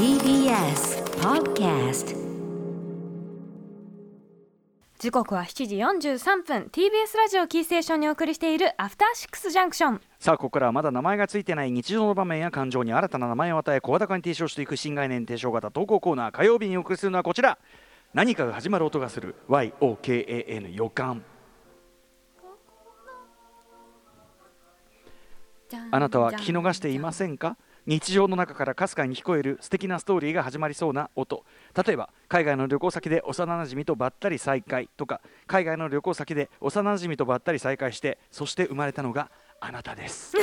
TBS Podcast 時刻は7時43分。TBS ラジオキーステーションにお送りしているアフターシックスジャンクションさあここからはまだ名前がついてない日常の場面や感情に新たな名前を与え声高に提唱していく新概念提唱型投稿コーナー火曜日にお送りするのはこちら。何かが始まる音がする。YOKAN 予感。あなたは聞き逃していませんか？日常の中からかすかに聞こえる素敵なストーリーが始まりそうな音。例えば海外の旅行先で幼なじみとばったり再会とか海外の旅行先で幼なじみとばったり再会してそして生まれたのがあなたです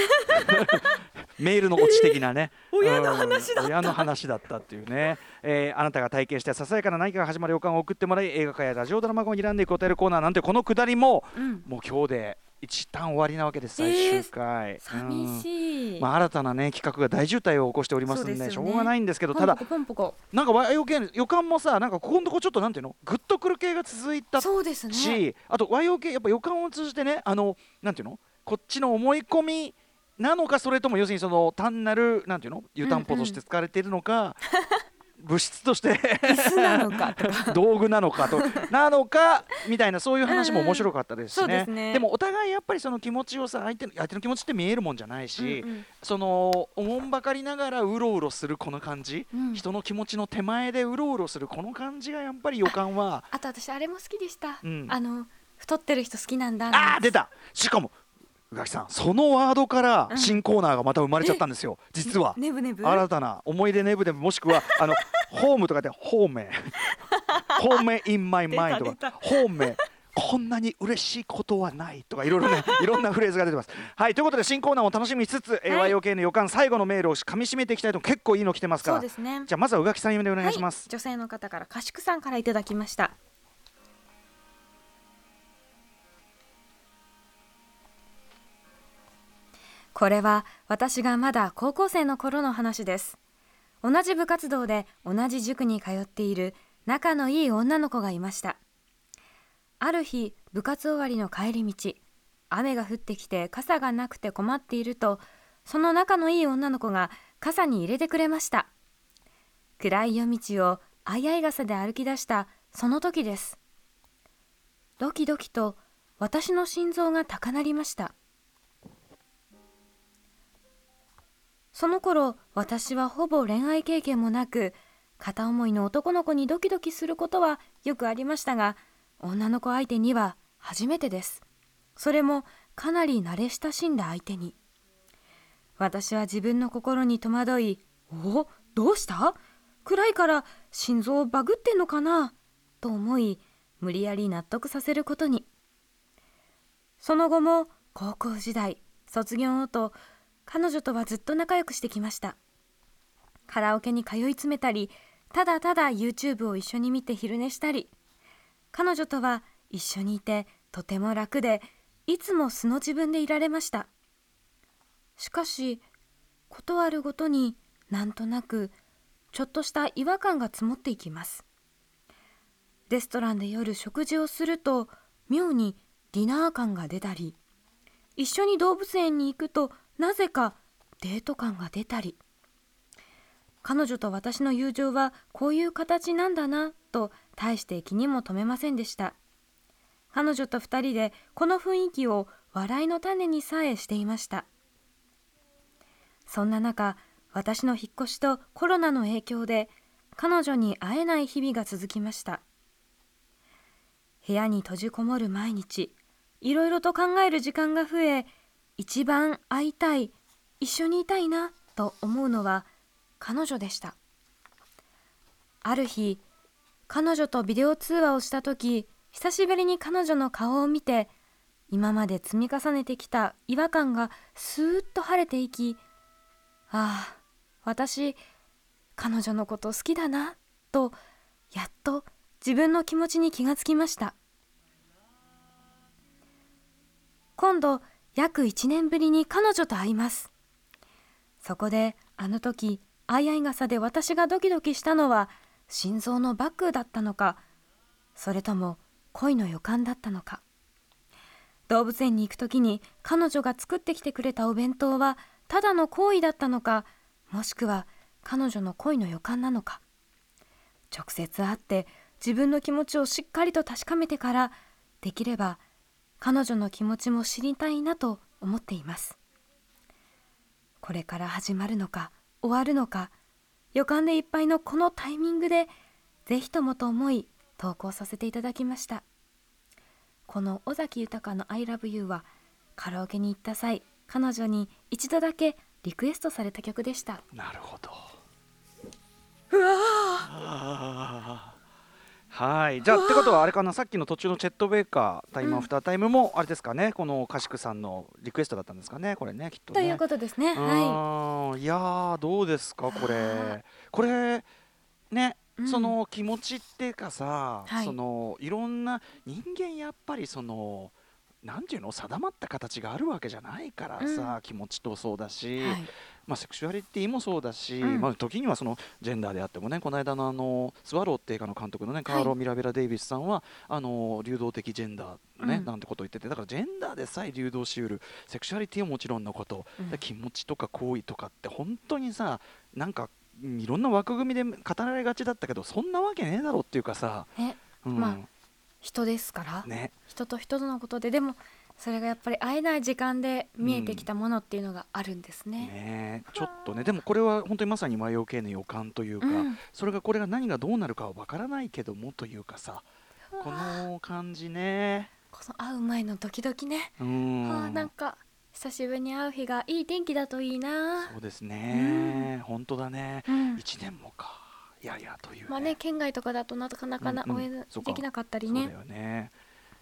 メールのオチ的なね、親の話だった。うん親の話だったっていうね、えーあなたが体験したささやかな何かが始まる予感を送ってもらい映画化やラジオドラマ後に選んでいくお便りコーナーなんてこのくだりも、うん。もう今日で一旦終わりなわけです最終回、寂しい、まあ、新たな、ね、企画が大渋滞を起こしておりますんでね。しょうがないんですけどただコポンポコ。なんか予感もさなんかここのとこちょっとなんていうのグッとくる系が続いたそうですね。し、あと和洋系やっぱ予感を通じてねあのなんていうのこっちの思い込みなのかそれとも要するにその単なるなんていうの湯たんぽとして使われているのか、物質として。道具なのかと。なのかみたいなそういう話も面白かったですね,、でもお互いやっぱりその気持ちをさ相手の相手の気持ちって見えるもんじゃないし、そのおもんばかりながらうろうろするこの感じ、うん。人の気持ちの手前でうろうろするこの感じがやっぱり予感は。あと私あれも好きでした、うん。あの太ってる人好きなんだあー出た。しかも宇垣さんそのワードからうん。新コーナーがまた生まれちゃったんですよ、実は。ネブネブ？新たな思い出ネブでももしくはあの ホームとかでホーメ ホーメインマイマインとか。ホーメこんなに嬉しいことはないとかいろいろね いろんなフレーズが出てます。はいということで新コーナーも楽しみつつ、はい。AYOK の予感最後のメールを噛み締めていきたいと結構いいの来てますから。そうですね。じゃあまずは宇垣さん読みでお願いします。はい、女性の方からかしくさんからいただきましたこれは私がまだ高校生の頃の話です。同じ部活動で同じ塾に通っている仲のいい女の子がいました。ある日部活終わりの帰り道雨が降ってきて傘がなくて困っているとその仲のいい女の子が傘に入れてくれました。暗い夜道をあいあい傘で歩き出したその時です。ドキドキと私の心臓が高鳴りました。その頃私はほぼ恋愛経験もなく片思いの男の子にドキドキすることはよくありましたが女の子相手には初めてです。それもかなり慣れ親しんだ相手に。私は自分の心に戸惑い「おどうした？暗いから心臓バグってんのかな?」と思い無理やり納得させることに。その後も高校時代卒業後と彼女とはずっと仲良くしてきました。カラオケに通い詰めたりただただ YouTube を一緒に見て昼寝したり。彼女とは一緒にいてとても楽でいつも素の自分でいられました。しかしことあるごとになんとなくちょっとした違和感が積もっていきます。レストランで夜食事をすると妙にディナー感が出たり一緒に動物園に行くとなぜかデート感が出たり彼女と私の友情はこういう形なんだなと大して気にも留めませんでした。彼女と二人でこの雰囲気を笑いの種にさえしていました。そんな中私の引っ越しとコロナの影響で彼女に会えない日々が続きました。部屋に閉じこもる毎日いろいろと考える時間が増え一番会いたい一緒にいたいなと思うのは彼女でした。ある日彼女とビデオ通話をした時久しぶりに彼女の顔を見て今まで積み重ねてきた違和感がスーッと晴れていきああ私彼女のこと好きだなとやっと自分の気持ちに気がつきました。今度約1年ぶりに彼女と会います。そこであの時相合い傘で私がドキドキしたのは心臓のバッグだったのかそれとも恋の予感だったのか。動物園に行く時に彼女が作ってきてくれたお弁当はただの行為だったのかもしくは彼女の恋の予感なのか。直接会って自分の気持ちをしっかりと確かめてからできれば彼女の気持ちも知りたいなと思っています。これから始まるのか終わるのか予感でいっぱいのこのタイミングでぜひともと思い投稿させていただきました。この尾崎豊の「ILOVEYOU」はカラオケに行った際彼女に一度だけリクエストされた曲でした。なるほど。うわはい。じゃあってことはあれかなさっきの途中のチェット・ベーカータイムアフタータイムもあれですかね、このカシクさんのリクエストだったんですかねこれねきっとね。ということですね。はい。いやーどうですかこれ。これねうん。その気持ちっていうかさ、はい。そのいろんな人間やっぱりそのなんていうの？定まった形があるわけじゃないからさ、うん。気持ちとそうだし、はい。まあ、セクシュアリティもそうだし、うん。まあ、時にはそのジェンダーであってもねこの間のあのスワローって映画の監督のねカーロ・ミラベラ・デイビスさんは、あの流動的ジェンダー、ねうん。なんてことを言っててだからジェンダーでさえ流動しうるセクシュアリティはもちろんのこと、気持ちとか行為とかって本当にさなんかいろんな枠組みで語られがちだったけどそんなわけねえだろっていうかさ、ねうん。ま人ですから、ね。人と人とのことででもそれがやっぱり会えない時間で見えてきたものっていうのがあるんですね。ね。ちょっとね。でもこれは本当にまさに YOK の予感というか、うん。それがこれが何がどうなるかはわからないけどもというかさこの感じね。この会う前のドキドキね、うん。あーなんか久しぶりに会う日がいい天気だといいな。そうですね、本当だね、うん。一年もか。いやいやというね,、まあね県外とかだとなかなかなうんうん。応援できなかったりね。そうだよね。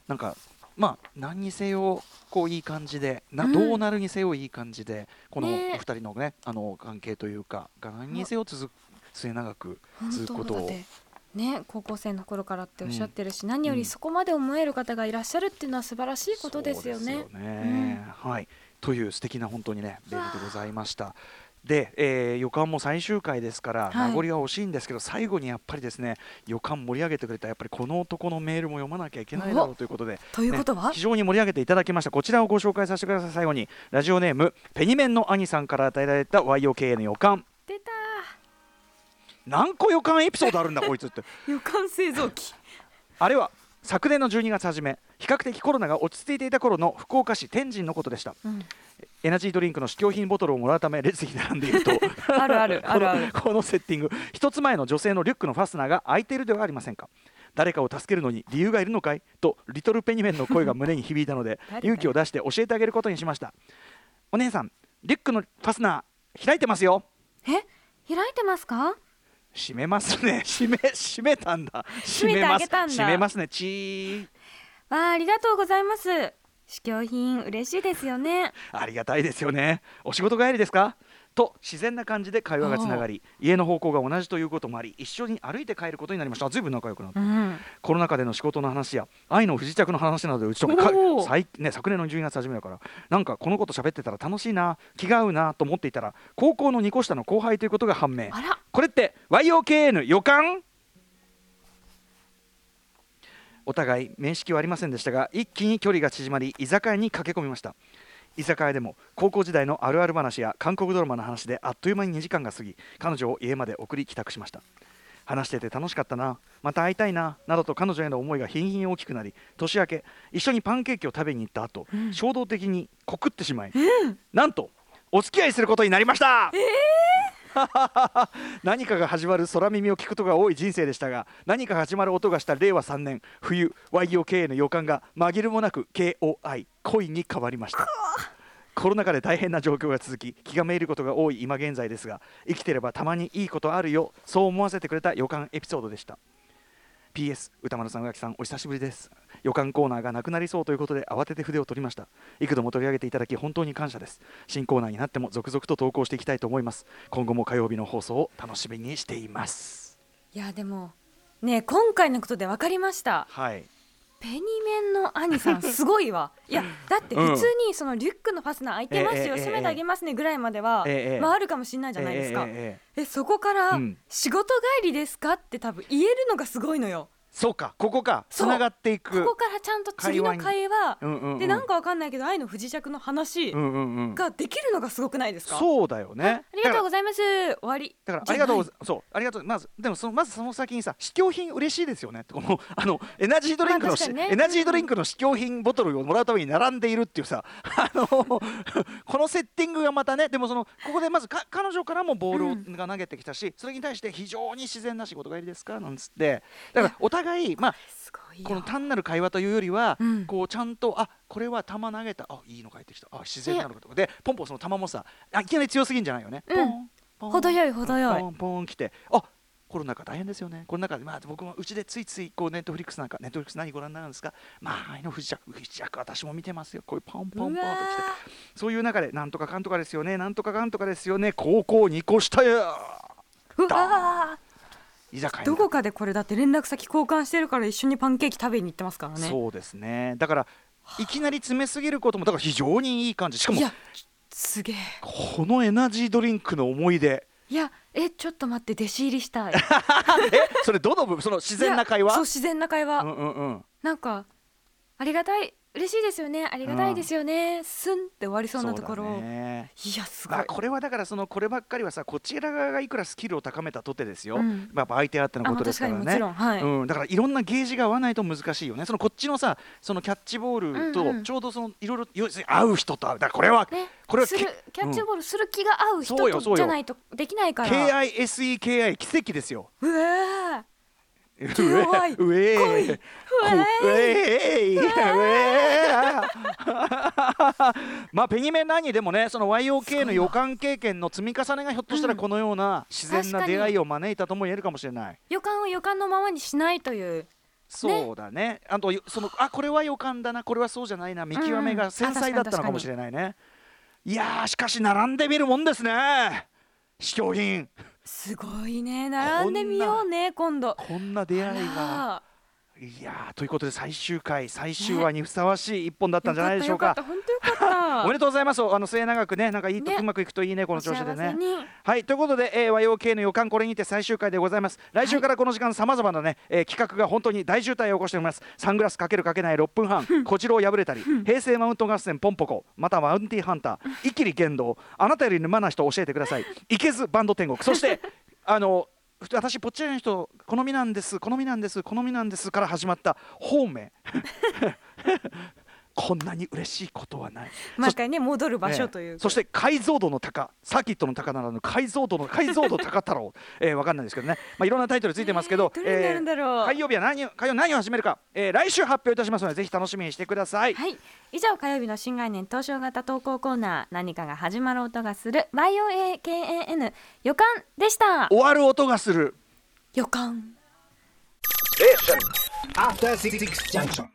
なんかまあ何にせよこういい感じでな、うん。どうなるにせよいい感じでこのおね二人のねあの関係というかが何にせよ続く末永く本続くことを。ね高校生の頃からっておっしゃってるし、何よりそこまで思える方がいらっしゃるっていうのは素晴らしいことですよね。よね。はい。という素敵な本当にねメールでございました。で、えー予感も最終回ですから、はい。名残は惜しいんですけど最後にやっぱりですね予感盛り上げてくれたやっぱりこの男のメールも読まなきゃいけないだろうということでということは、ね非常に盛り上げていただきました。こちらをご紹介させてください。最後にラジオネームペニメンの兄さんから与えられた YOK への予感。出た何個予感エピソードあるんだこいつって。予感製造機。あれは昨年の12月初め比較的コロナが落ち着いていた頃の福岡市天神のことでした。うん、エナジードリンクの試供品ボトルをもらうため列に並んでいると。あるあるあるある。このこのセッティング。一つ前の女性のリュックのファスナーが開いているではありませんか。誰かを助けるのに理由がいるのかい？とリトルペニメンの声が胸に響いたので 勇気を出して教えてあげることにしました。お姉さんリュックのファスナー開いてますよ。え？開いてますか？閉めますね。閉め閉めたんだ。閉めてあげたんだ。閉めますね。チー。わあありがとうございます試供品嬉しいですよね。ありがたいですよね。お仕事帰りですか？と自然な感じで会話がつながり家の方向が同じということもあり一緒に歩いて帰ることになりました。ずいぶん仲良くなってうん。コロナ禍での仕事の話や愛の不時着の話などでうちともね、昨年の12月初めだからなんかこのこと喋ってたら楽しいな気が合うなと思っていたら高校の2個下の後輩ということが判明。これって YOKN 予感？お互い面識はありませんでしたが一気に距離が縮まり居酒屋に駆け込みました。居酒屋でも高校時代のあるある話や韓国ドラマの話であっという間に2時間が過ぎ彼女を家まで送り帰宅しました。話してて楽しかったなまた会いたいななどと彼女への思いが日に日に大きくなり年明け一緒にパンケーキを食べに行った後、うん。衝動的に告ってしまい、なんとお付き合いすることになりました、何かが始まる空耳を聞くことが多い人生でしたが何かが始まる音がした令和3年冬 YOK の予感が紛れもなく KOI 恋に変わりました。コロナ禍で大変な状況が続き気がめいることが多い今現在ですが生きてればたまにいいことあるよそう思わせてくれた予感エピソードでした。PS 歌丸さん宇垣さんお久しぶりです。予感コーナーがなくなりそうということで慌てて筆を取りました。幾度も取り上げていただき本当に感謝です。新コーナーになっても続々と投稿していきたいと思います。今後も火曜日の放送を楽しみにしています。いやでもね今回のことで分かりました。はい。ペニメンの兄さんすごいわ。いやだって普通にそのリュックのファスナー開いてますよ、ええええ閉めてあげますねぐらいまでは、ええまああるかもしれないじゃないですか、えそこから、うん仕事帰りですかって多分言えるのがすごいのよそうかここかつながっていこくこからちゃんと次の会話。うんうんうん。でなんかわかんないけど愛の不時着の話うんうんうん。ができるのがすごくないですか、そうだよね。ありがとうだございます。終わり。だからありがとうそうありがとう。まずでもそのまずその先にさ試供品嬉しいですよね。このあのエナジードリンクのね。エナジードリンクの試供品ボトルをもらうために並んでいるっていうさ あの このセッティングがまたねでもそのここでまずか彼女からもボールが投げてきたし、それに対して非常に自然な仕事帰りですかなんつって。だからお互いまあすごいよ。この単なる会話というよりは、うん。こうちゃんとあこれは球投げたあいいの返ってきた。あ自然なのかと。かでポンポンその球もさあいきなり強すぎんじゃないよね、うん。ポン程よい程よい。ポンポン来てあコロナ禍大変ですよね。コロナ禍でまあ僕もうちでついついこうネットフリックスなんかネットフリックス何ご覧になるんですか？まあ愛の不時着不時着私も見てますよ。こういうポンポンポンと来て。そういう中でなんとかかんとかですよねなんとかかんとかですよね。高校2個下よ。うわ居酒屋どこかでこれだって連絡先交換してるから一緒にパンケーキ食べに行ってますからね。そうですね。だからいきなり詰めすぎることもだから非常にいい感じ。しかもいやすげえ。このエナジードリンクの思い出。いやえちょっと待って弟子入りしたい。えそれどの部分？その自然な会話？そう自然な会話、うんうんうん。なんかありがたい嬉しいですよね。ありがたいですよね、スンって終わりそうなところ、ね。いやすごい、まあ、これはだからそのこればっかりはさこちら側がいくらスキルを高めたとてですよ、うん。まあやっぱ相手あってのことですからね、はい。うん、だからいろんなゲージが合わないと難しいよね。そのこっちのさそのキャッチボールうんうんとちょうどそのいろいろ要するに合う人と合うだからこれは、ね。これはキャッチボールする気が合う人とじゃないとできないから。KISEKI 奇跡ですよ。うわうえ弱いうえ来いうえいうえまあペニメ何でもねその YOK の予感経験の積み重ねがひょっとしたらこのような自然な出会いを招いたとも言えるかもしれない。予感を予感のままにしないという。そうだね。あとそのあこれは予感だなこれはそうじゃないな見極めが繊細だったのかもしれないねいやーしかし並んでみるもんですね。試供品すごいね。並んでみようね今度。こんな出会いがいやーということで最終回最終話にふさわしい一本だったんじゃないでしょうか。よか おめでとうございます。あの末永くねなんかいいと、ね。うまくいくといいねこの調子でね。はいということで、えー、YOK の予感これにて最終回でございます。来週からこの時間さまざまなね、えー企画が本当に大渋滞を起こしております。サングラスかけるかけない6分半こちらを破れたり平成マウント合戦ポンポコまたマウンティハンターイキリ言動あなたより沼な人教えてください。いけずバンド天国。そして あの私ぽっちゃりの人好みなんです好みなんです好みなんですから始まった方面。こんなに嬉しいことはない。毎回ね戻る場所という、ええ。そして解像度の高サーキットの高ならぬ解像度の解像度高太郎、えー、わかんないですけどね、まあ、いろんなタイトルついてますけど、えーどれになるんだろう。火曜日は何を火曜何を始めるか、えー、来週発表いたしますのでぜひ楽しみにしてください、はい。以上火曜日の新概念投票型投稿コーナー何かが始まる音がする YOAKAN 予感でした。終わる音がする。予感。After Six Junction.